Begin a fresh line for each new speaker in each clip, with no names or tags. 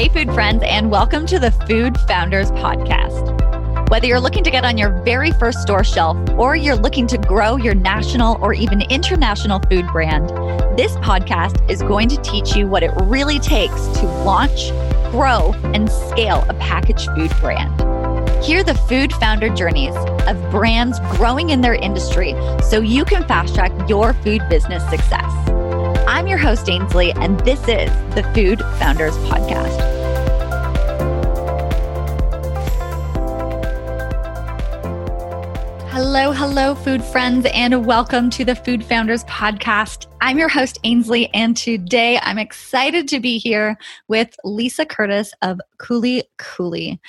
Hey, food friends, and welcome to the Food Founders Podcast. Whether you're looking to get on your very first store shelf or you're looking to grow your national or even international food brand, this podcast is going to teach you what it really takes to launch, grow, and scale a packaged food brand. Hear the food founder journeys of brands growing in their industry so you can fast track your food business success. I'm your host, Ainsley, and this is the Food Founders Podcast. Hello, hello, food friends, and welcome to the Food Founders Podcast. I'm your host, Ainsley, and today I'm excited to be here with Lisa Curtis of Kuli Kuli.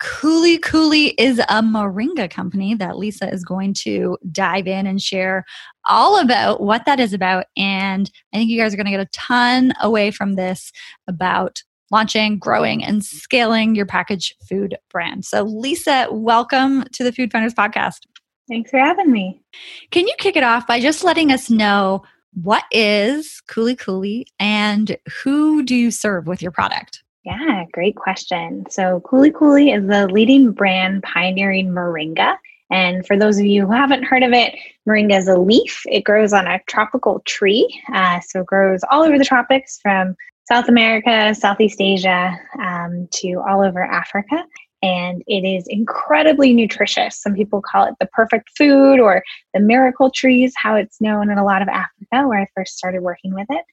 Kuli Kuli is a moringa company that Lisa is going to dive in and share all about what that is about. And I think you guys are going to get a ton away from this about launching, growing, and scaling your packaged food brand. So, Lisa, welcome to the Food Founders Podcast.
Thanks for having me.
Can you kick it off by just letting us know what is Kuli Kuli and who do you serve with your product?
Yeah, great question. So, Kuli Kuli is the leading brand pioneering moringa. And for those of you who haven't heard of it, moringa is a leaf. It grows on a tropical tree. Uh, so, it grows all over the tropics from South America, Southeast Asia, um, to all over Africa. And it is incredibly nutritious. Some people call it the perfect food or the miracle trees, how it's known in a lot of Africa, where I first started working with it.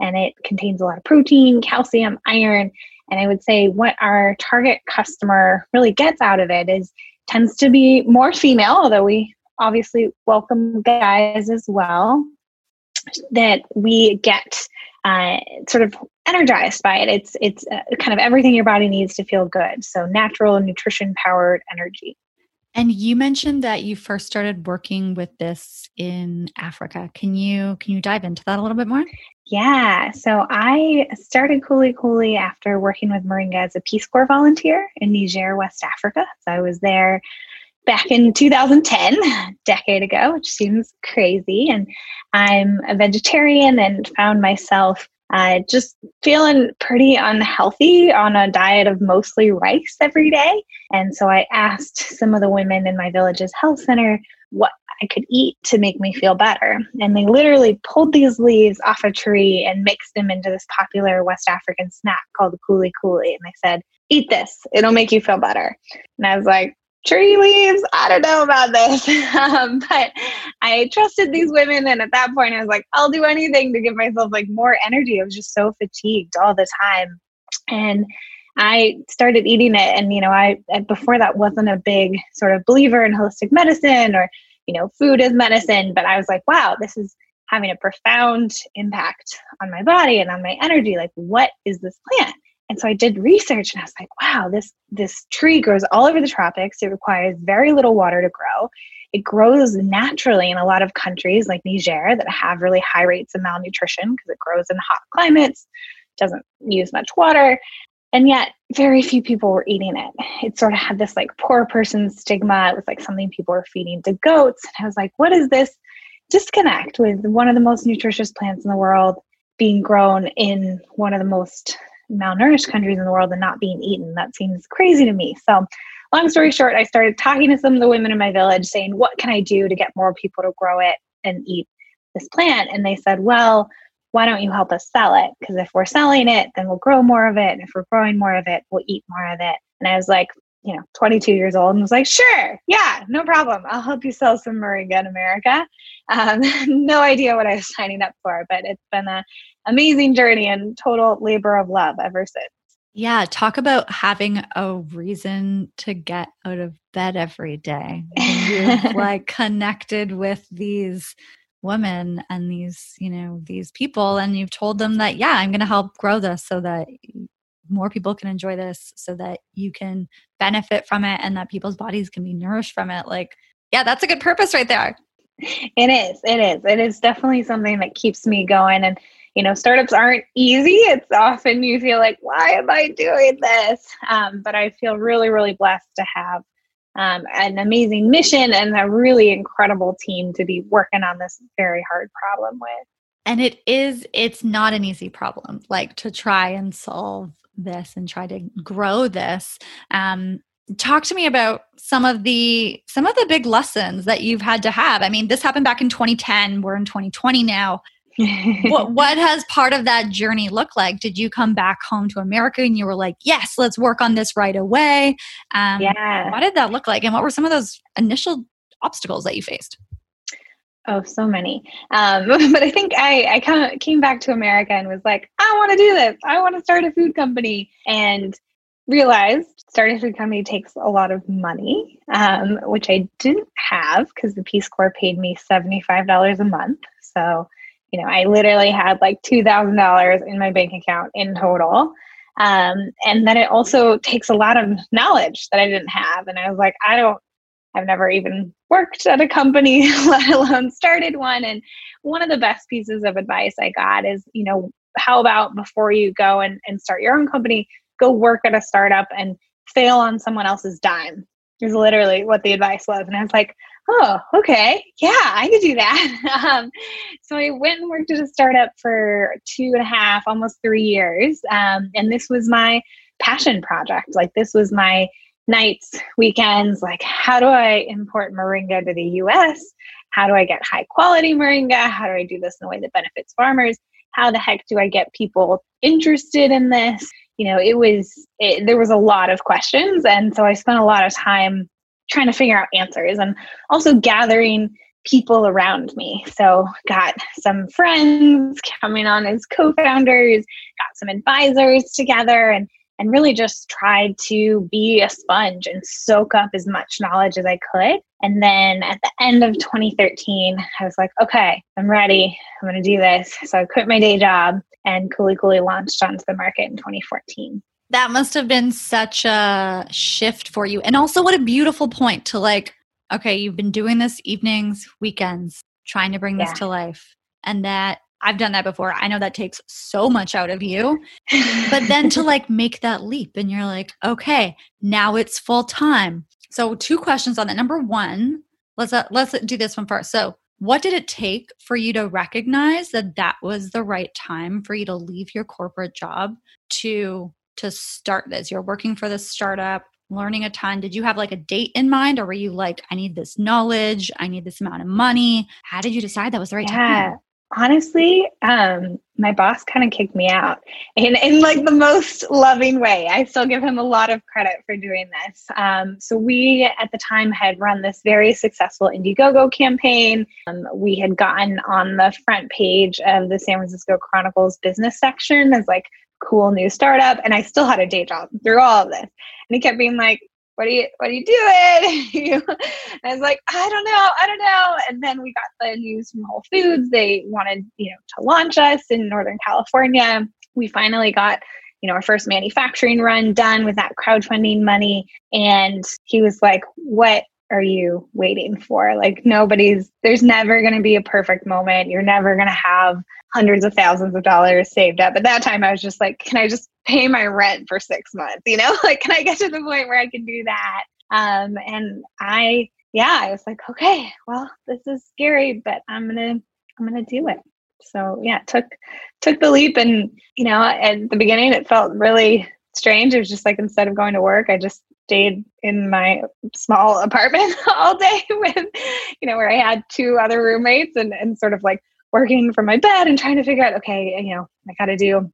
And it contains a lot of protein, calcium, iron, and I would say what our target customer really gets out of it is tends to be more female, although we obviously welcome guys as well. That we get uh, sort of energized by it. It's it's uh, kind of everything your body needs to feel good. So natural, nutrition powered energy.
And you mentioned that you first started working with this in Africa. Can you can you dive into that a little bit more?
Yeah, so I started Kuli Kuli after working with Moringa as a Peace Corps volunteer in Niger, West Africa. So I was there back in 2010, a decade ago, which seems crazy. And I'm a vegetarian and found myself uh, just feeling pretty unhealthy on a diet of mostly rice every day. And so I asked some of the women in my village's health center what I could eat to make me feel better. And they literally pulled these leaves off a tree and mixed them into this popular West African snack called kuli kuli. And they said, Eat this, it'll make you feel better. And I was like, tree leaves. I don't know about this um, but i trusted these women and at that point i was like i'll do anything to give myself like more energy. I was just so fatigued all the time. And i started eating it and you know i before that wasn't a big sort of believer in holistic medicine or you know food as medicine but i was like wow this is having a profound impact on my body and on my energy. Like what is this plant and so I did research and I was like, wow, this this tree grows all over the tropics. It requires very little water to grow. It grows naturally in a lot of countries like Niger that have really high rates of malnutrition because it grows in hot climates, doesn't use much water. And yet, very few people were eating it. It sort of had this like poor person stigma. It was like something people were feeding to goats. And I was like, what is this disconnect with one of the most nutritious plants in the world being grown in one of the most malnourished countries in the world and not being eaten. That seems crazy to me. So, long story short, I started talking to some of the women in my village saying, What can I do to get more people to grow it and eat this plant? And they said, Well, why don't you help us sell it? Because if we're selling it, then we'll grow more of it. And if we're growing more of it, we'll eat more of it. And I was like, you know, 22 years old and was like, sure, yeah, no problem. I'll help you sell some moringa in America. Um, no idea what I was signing up for, but it's been an amazing journey and total labor of love ever since.
Yeah, talk about having a reason to get out of bed every day. You've like connected with these women and these, you know, these people and you've told them that yeah, I'm going to help grow this so that more people can enjoy this so that you can benefit from it and that people's bodies can be nourished from it. Like, yeah, that's a good purpose right there.
It is. It is. It is definitely something that keeps me going and you know, startups aren't easy. It's often you feel like, why am I doing this? Um, but I feel really, really blessed to have um, an amazing mission and a really incredible team to be working on this very hard problem with.
And it is, it's not an easy problem, like to try and solve this and try to grow this. Um, talk to me about some of the some of the big lessons that you've had to have. I mean, this happened back in 2010. We're in 2020 now. what, what has part of that journey looked like? Did you come back home to America and you were like, yes, let's work on this right away? Um, yeah. What did that look like? And what were some of those initial obstacles that you faced?
Oh, so many. Um, but I think I, I kind of came back to America and was like, I want to do this. I want to start a food company. And realized starting a food company takes a lot of money, um, which I didn't have because the Peace Corps paid me $75 a month. So, you know, I literally had like $2,000 in my bank account in total. Um, and then it also takes a lot of knowledge that I didn't have. And I was like, I don't, I've never even worked at a company, let alone started one. And one of the best pieces of advice I got is, you know, how about before you go and, and start your own company, go work at a startup and fail on someone else's dime is literally what the advice was. And I was like, oh, okay, yeah, I could do that. um, so I went and worked at a startup for two and a half, almost three years. Um, and this was my passion project. Like, this was my nights, weekends. Like, how do I import moringa to the US? How do I get high quality moringa? How do I do this in a way that benefits farmers? How the heck do I get people interested in this? You know, it was, it, there was a lot of questions. And so I spent a lot of time trying to figure out answers and also gathering people around me. So, got some friends coming on as co founders, got some advisors together, and and really just tried to be a sponge and soak up as much knowledge as I could. And then at the end of 2013, I was like, okay, I'm ready. I'm going to do this. So I quit my day job and Kuli Kuli launched onto the market in 2014
that must have been such a shift for you. And also, what a beautiful point to like, okay, you've been doing this evenings, weekends, trying to bring yeah. this to life. And that I've done that before. I know that takes so much out of you. but then to like make that leap and you're like, okay, now it's full time. So two questions on that. Number one, let's uh, let's do this one first. So, what did it take for you to recognize that that was the right time for you to leave your corporate job to to start this? You're working for this startup, learning a ton. Did you have like a date in mind or were you like, I need this knowledge, I need this amount of money? How did you decide that was the right yeah. time?
Honestly, um, my boss kind of kicked me out in, in like the most loving way. I still give him a lot of credit for doing this. Um, so we at the time had run this very successful Indiegogo campaign. Um, we had gotten on the front page of the San Francisco Chronicles business section as like cool new startup. And I still had a day job through all of this. And he kept being like, what are you what are you doing? I was like i don't know i don't know. And then we got the news from whole foods. They wanted you know to launch us in northern california. We finally got you know our first manufacturing run done with that crowdfunding money. And he was like what are you waiting for? Like nobody's there's never going to be a perfect moment. You're never going to have hundreds of thousands of dollars saved up. At that time i was just like can i just pay my rent for six months you know? Like can i get to the point where i can do that? Um and i yeah i was like okay well this is scary but i'm gonna i'm gonna do it. So yeah took took the leap and you know at the beginning it felt really strange. It was just like instead of going to work i just stayed in my small apartment all day with you know where i had two other roommates and and sort of like working from my bed and trying to figure out okay you know i got to do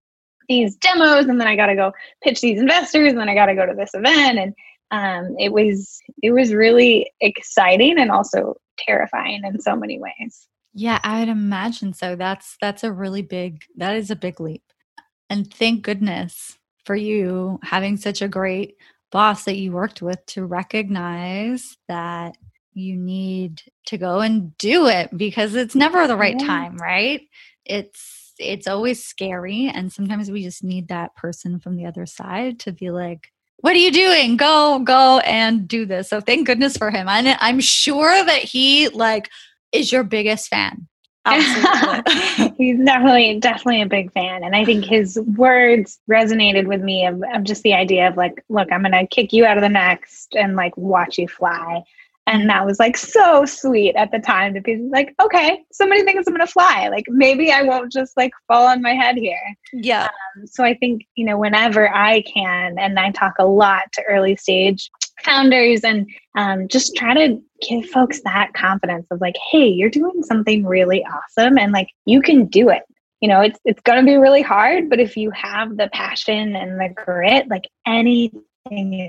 these demos and then I got to go pitch these investors and then I got to go to this event and um, it was it was really exciting and also terrifying in so many ways.
Yeah, I'd imagine so. That's that's a really big that is a big leap. And thank goodness for you having such a great boss that you worked with to recognize that you need to go and do it because it's never the right yeah. time, right? It's it's always scary and sometimes we just need that person from the other side to be like what are you doing? Go go and do this. So thank goodness for him. And i'm sure that he like is your biggest fan.
He's definitely definitely a big fan and i think his words resonated with me of, of just the idea of like look i'm gonna kick you out of the next and like watch you fly And that was like so sweet at the time to be like, okay, somebody thinks I'm going to fly. Like maybe I won't just like fall on my head here.
Yeah.
Um, so I think, you know, whenever I can, and I talk a lot to early stage founders and um, just try to give folks that confidence of like, hey, you're doing something really awesome and like you can do it. You know, it's it's going to be really hard, but if you have the passion and the grit, like anything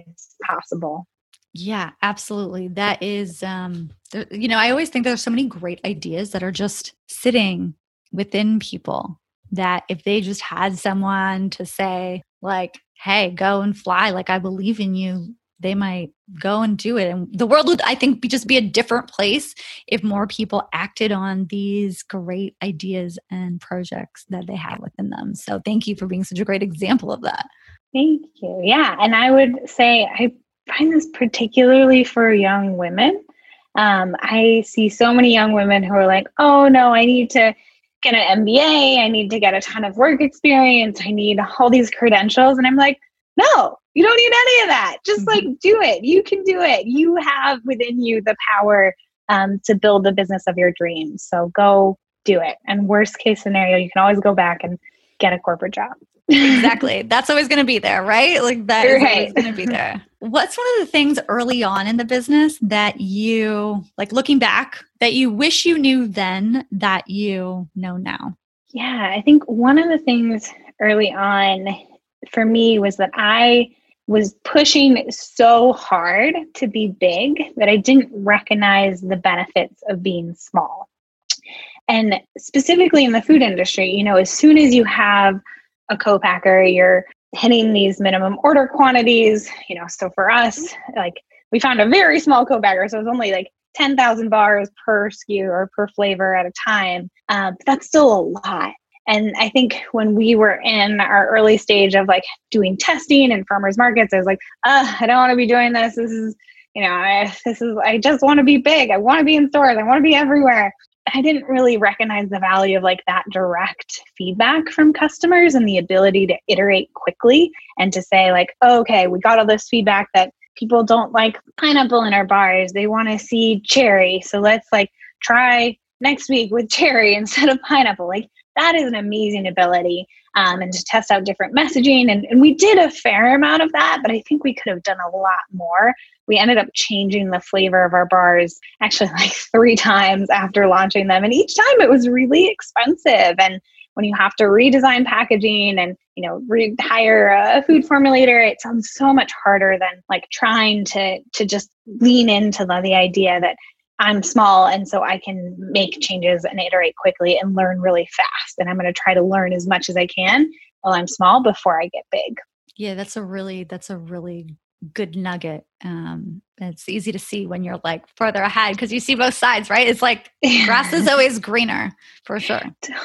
is possible.
Yeah, absolutely. That is, um, there, you know, I always think there's so many great ideas that are just sitting within people that if they just had someone to say, like, hey, go and fly, like, I believe in you, they might go and do it. And the world would, I think, be just be a different place if more people acted on these great ideas and projects that they have within them. So thank you for being such a great example of that.
Thank you. Yeah. And I would say I find this particularly for young women. Um, I see so many young women who are like, oh no, I need to get an MBA. I need to get a ton of work experience. I need all these credentials. And I'm like, no, you don't need any of that. Just mm-hmm. like do it. You can do it. You have within you the power um, to build the business of your dreams. So go do it. And worst case scenario, you can always go back and get a corporate job.
Exactly. That's always going to be there, right? Like that is always going to be there. What's one of the things early on in the business that you like looking back that you wish you knew then that you know now?
Yeah, I think one of the things early on for me was that I was pushing so hard to be big that I didn't recognize the benefits of being small. And specifically in the food industry, you know, as soon as you have a co-packer, you're hitting these minimum order quantities, you know, so for us, like we found a very small co-packer, so it was only like 10,000 bars per SKU or per flavor at a time. Um, but that's still a lot. And I think when we were in our early stage of like doing testing and farmers markets, I was like, uh, I don't want to be doing this. This is, you know, I, this is, I just want to be big. I want to be in stores. I want to be everywhere. I didn't really recognize the value of like that direct feedback from customers and the ability to iterate quickly and to say like, oh, okay, we got all this feedback that people don't like pineapple in our bars. They want to see cherry. So let's like try next week with cherry instead of pineapple. Like that is an amazing ability. Um, and to test out different messaging. And, and we did a fair amount of that, but I think we could have done a lot more. We ended up changing the flavor of our bars actually like three times after launching them. And each time it was really expensive. And when you have to redesign packaging and you know re- hire a food formulator it sounds so much harder than like trying to to just lean into the, the idea that I'm small and so I can make changes and iterate quickly and learn really fast. And I'm going to try to learn as much as I can while I'm small before I get big.
Yeah, that's a really that's a really good nugget. Um, it's easy to see when you're like further ahead because you see both sides, right? It's like grass is always greener for sure.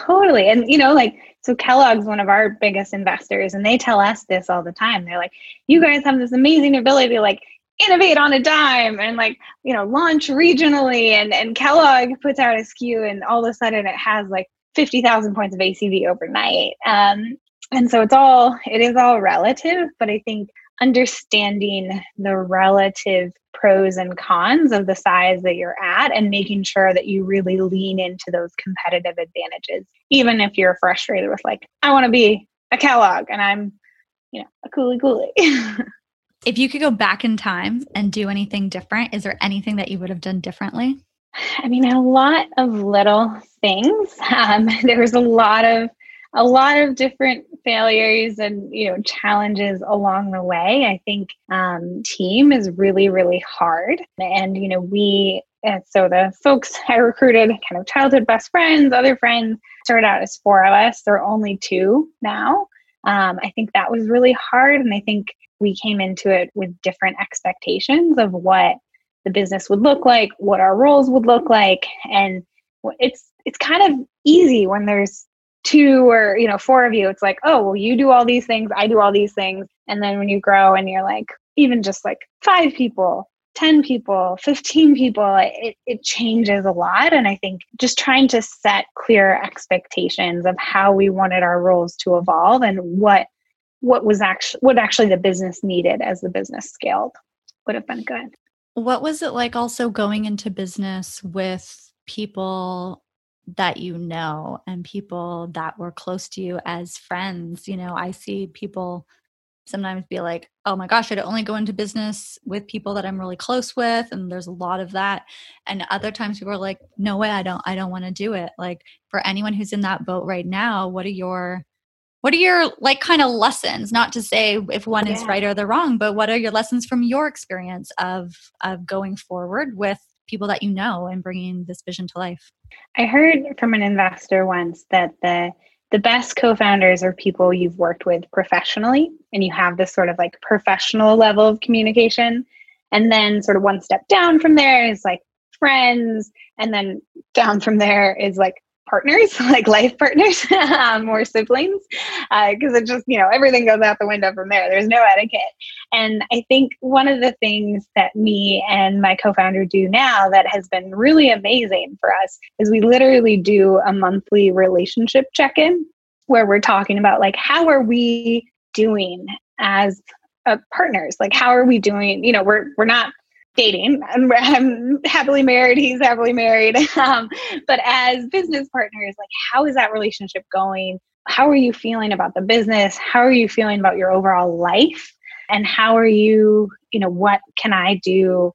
Totally. And you know, like so Kellogg's one of our biggest investors and they tell us this all the time. They're like, you guys have this amazing ability to like innovate on a dime and like you know launch regionally and and kellogg puts out a sku and all of a sudden it has like 50000 points of acv overnight. Um, and so it's all it is all relative but i think understanding the relative pros and cons of the size that you're at and making sure that you really lean into those competitive advantages even if you're frustrated with like i want to be a kellogg and i'm you know a Kuli Kuli
If you could go back in time and do anything different, is there anything that you would have done differently?
I mean, a lot of little things. Um, there was a lot of a lot of different failures and you know challenges along the way. I think um, team is really really hard, and you know we. so the folks I recruited, kind of childhood best friends, other friends, started out as four of us. There are only two now. Um, I think that was really hard, and I think we came into it with different expectations of what the business would look like, what our roles would look like, and it's it's kind of easy when there's two or you know four of you. It's like, oh, well, you do all these things, I do all these things, and then when you grow and you're like even just like five people 10 people 15 people it, it changes a lot and i think just trying to set clear expectations of how we wanted our roles to evolve and what what was actually what actually the business needed as the business scaled would have been good.
What was it like also going into business with people that you know and people that were close to you as friends? You know, I see people sometimes be like, oh my gosh, I'd only go into business with people that I'm really close with. And there's a lot of that. And other times people are like, no way, I don't, I don't want to do it. Like for anyone who's in that boat right now, what are your, what are your like kind of lessons? Not to say if one yeah. is right or the wrong, but what are your lessons from your experience of, of going forward with people that you know and bringing this vision to life?
I heard from an investor once that the, the best co-founders are people you've worked with professionally and you have this sort of like professional level of communication. And then sort of one step down from there is like friends. And then down from there is like partners, like life partners um, or siblings, because uh, it just, you know, everything goes out the window from there. There's no etiquette. And I think one of the things that me and my co founder do now that has been really amazing for us is we literally do a monthly relationship check in where we're talking about, like, how are we doing as uh, partners? Like, how are we doing? You know, we're, we're not dating. I'm, I'm happily married. He's happily married. Um, but as business partners, like, how is that relationship going? How are you feeling about the business? How are you feeling about your overall life? And how are you, you know, what can I do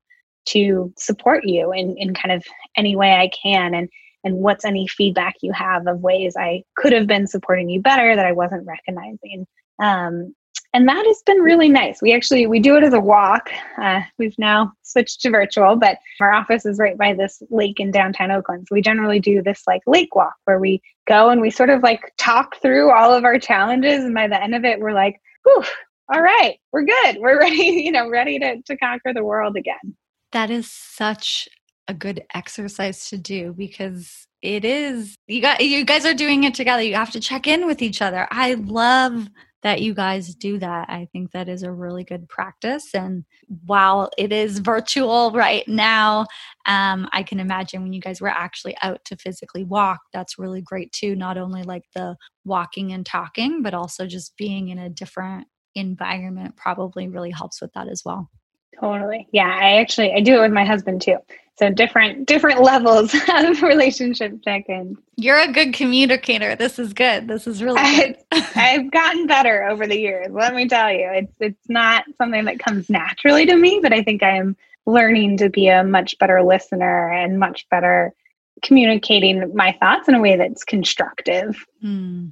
to support you in, in kind of any way I can? And and what's any feedback you have of ways I could have been supporting you better that I wasn't recognizing. Um, and that has been really nice. We actually we do it as a walk. Uh, we've now switched to virtual but our office is right by this lake in downtown oakland. So we generally do this like lake walk where we go and we sort of like talk through all of our challenges. And by the end of it we're like whew all right we're good. We're ready you know ready to, to conquer the world again.
That is such a good exercise to do because it is you got you guys are doing it together. You have to check in with each other. I love that you guys do that. I think that is a really good practice. And while it is virtual right now, um, I can imagine when you guys were actually out to physically walk, that's really great too. Not only like the walking and talking, but also just being in a different environment probably really helps with that as well.
Totally. Yeah, I actually I do it with my husband too. So different different levels of relationship check-in.
You're a good communicator. This is good. This is really good.
I, I've gotten better over the years. Let me tell you. It's it's not something that comes naturally to me, but I think I am learning to be a much better listener and much better communicating my thoughts in a way that's constructive.
Hmm.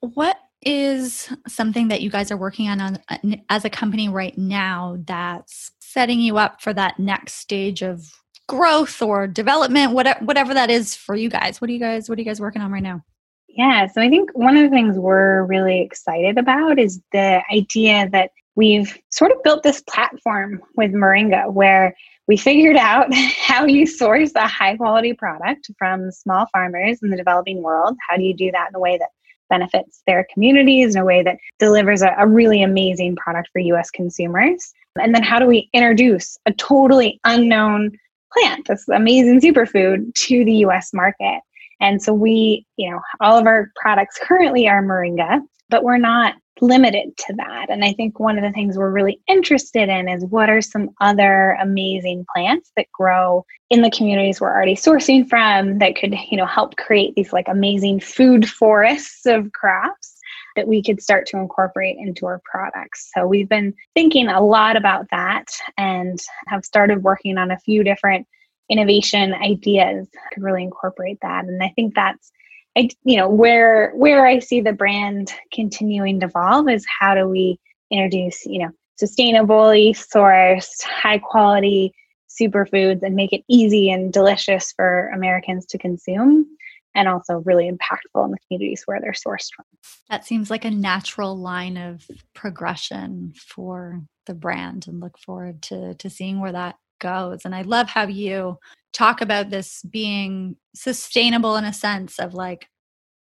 What is something that you guys are working on, on uh, as a company right now that's setting you up for that next stage of growth or development whatever whatever that is for you guys. What are you guys what are you guys working on right now?
Yeah so i think one of the things we're really excited about is the idea that we've sort of built this platform with moringa where we figured out how you source a high quality product from small farmers in the developing world. How do you do that in a way that benefits their communities in a way that delivers a, a really amazing product for us consumers? And then how do we introduce a totally unknown plant, this amazing superfood, to the US market. And so we, you know, all of our products currently are moringa, but we're not limited to that. And I think one of the things we're really interested in is what are some other amazing plants that grow in the communities we're already sourcing from that could, you know, help create these like amazing food forests of crops that we could start to incorporate into our products. So we've been thinking a lot about that and have started working on a few different innovation ideas to really incorporate that. And I think that's I you know where where I see the brand continuing to evolve is how do we introduce, you know, sustainably sourced, high quality superfoods and make it easy and delicious for Americans to consume and also really impactful in the communities where they're sourced from.
That seems like a natural line of progression for the brand and look forward to to seeing where that goes. And I love how you talk about this being sustainable in a sense of like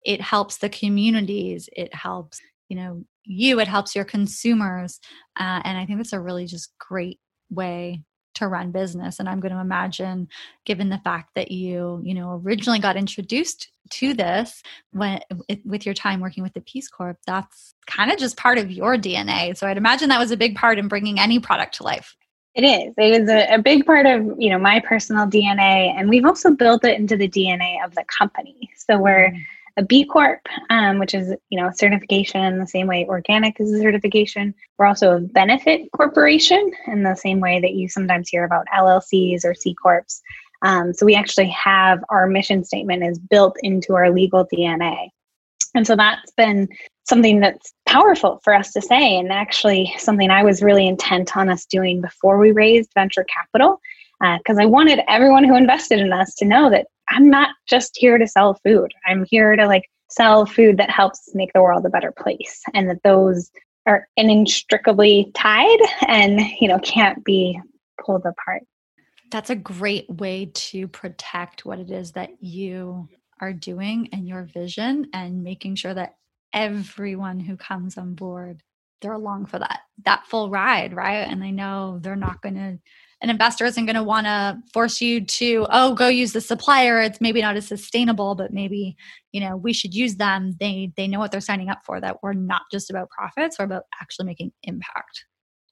it helps the communities, it helps, you know, you, it helps your consumers. Uh, and I think that's a really just great way to run business and i'm going to imagine given the fact that you you know originally got introduced to this when with your time working with the peace corps that's kind of just part of your dna so i'd imagine that was a big part in bringing any product to life
It is. It is a, a, big part of you know my personal DNA, and we've also built it into the DNA of the company. So we're mm. A B Corp, um, which is you know certification the same way organic is a certification. We're also a benefit corporation in the same way that you sometimes hear about LLCs or C corps. Um, so we actually have our mission statement is built into our legal DNA. And so that's been something that's powerful for us to say, and actually something I was really intent on us doing before we raised venture capital, because uh, I wanted everyone who invested in us to know that I'm not just here to sell food. I'm here to like sell food that helps make the world a better place, and that those are inextricably tied and you know can't be pulled apart.
That's a great way to protect what it is that you are doing and your vision and making sure that everyone who comes on board they're along for that that full ride right and they know they're not going to an investor isn't going to want to force you to oh go use the supplier. It's maybe not as sustainable but maybe you know we should use them. They they know what they're signing up for that we're not just about profits we're about actually making impact.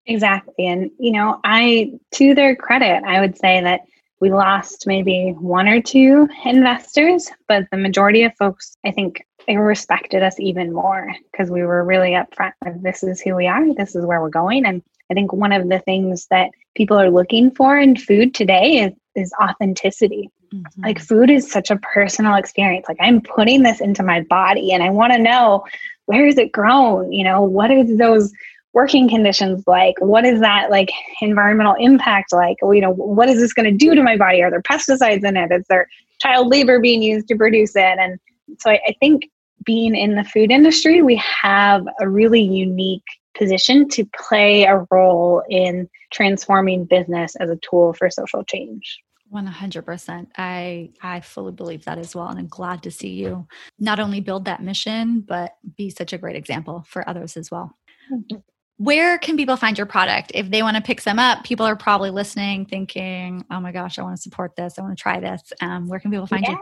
Exactly. And you know i to their credit i would say that we lost maybe one or two investors, but the majority of folks, I think, they respected us even more because we were really upfront with this is who we are, this is where we're going. And I think one of the things that people are looking for in food today is, is authenticity. Mm-hmm. Like food is such a personal experience. Like I'm putting this into my body and I want to know where is it grown? You know, what is those working conditions like? What is that like environmental impact like? You know, what is this going to do to my body? Are there pesticides in it? Is there child labor being used to produce it? And so I, I think being in the food industry, we have a really unique position to play a role in transforming business as a tool for social change.
100%. I I fully believe that as well and I'm glad to see you not only build that mission but be such a great example for others as well. Mm-hmm where can people find your product if they want to pick some up people are probably listening thinking oh my gosh i want to support this i want to try this um, where can people find
yeah,
you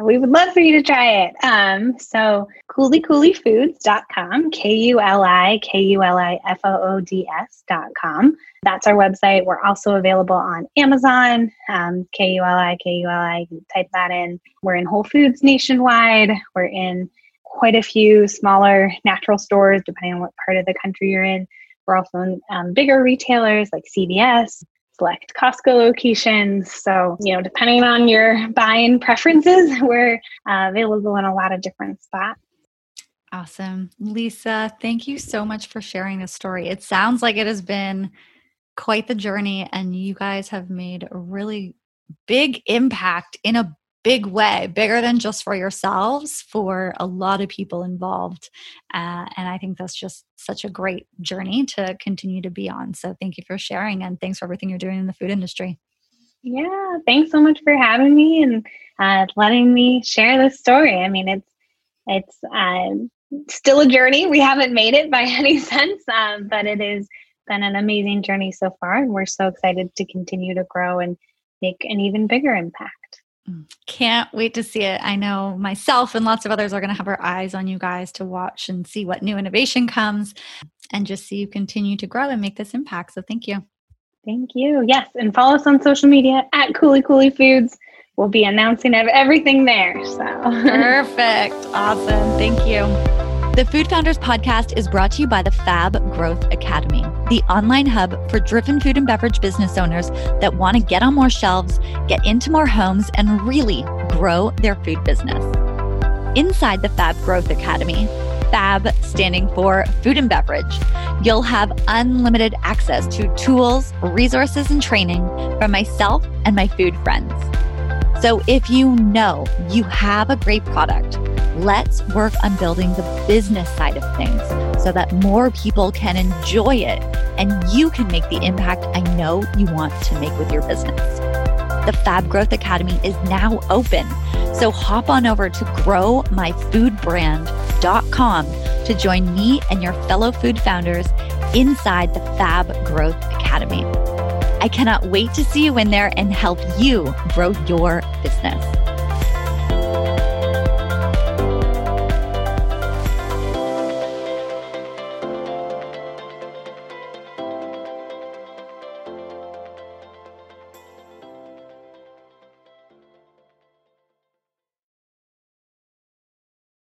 we would love for you to try it. Um, so kulikulifoods.com k-u-l-i-k-u-l-i-f-o-o-d-s.com that's our website. We're also available on amazon um, k-u-l-i k-u-l-i type that in. We're in whole foods nationwide. We're in quite a few smaller natural stores, depending on what part of the country you're in. We're also in um, bigger retailers like CVS, select Costco locations. So, you know, depending on your buying preferences, we're uh, available in a lot of different spots.
Awesome. Lisa, thank you so much for sharing this story. It sounds like it has been quite the journey, and you guys have made a really big impact in a big way, bigger than just for yourselves, for a lot of people involved. Uh, and I think that's just such a great journey to continue to be on. So thank you for sharing and thanks for everything you're doing in the food industry.
Yeah, thanks so much for having me and uh, letting me share this story. I mean, it's it's uh, still a journey. We haven't made it by any sense, um, but it has been an amazing journey so far, and we're so excited to continue to grow and make an even bigger impact.
Can't wait to see it. I know myself and lots of others are going to have our eyes on you guys to watch and see what new innovation comes and just see you continue to grow and make this impact. So thank you.
Thank you. Yes. And follow us on social media at Kuli Kuli Foods. We'll be announcing everything there. So
perfect. Awesome. Thank you. The Food Founders Podcast is brought to you by the Fab Growth Academy, the online hub for driven food and beverage business owners that want to get on more shelves, get into more homes, and really grow their food business. Inside the Fab Growth Academy, FAB standing for food and beverage, you'll have unlimited access to tools, resources, and training from myself and my food friends. So if you know you have a great product, let's work on building the business side of things so that more people can enjoy it and you can make the impact I know you want to make with your business. The Fab Growth Academy is now open. So hop on over to growmyfoodbrand.com to join me and your fellow food founders inside the Fab Growth Academy. I cannot wait to see you in there and help you grow your business.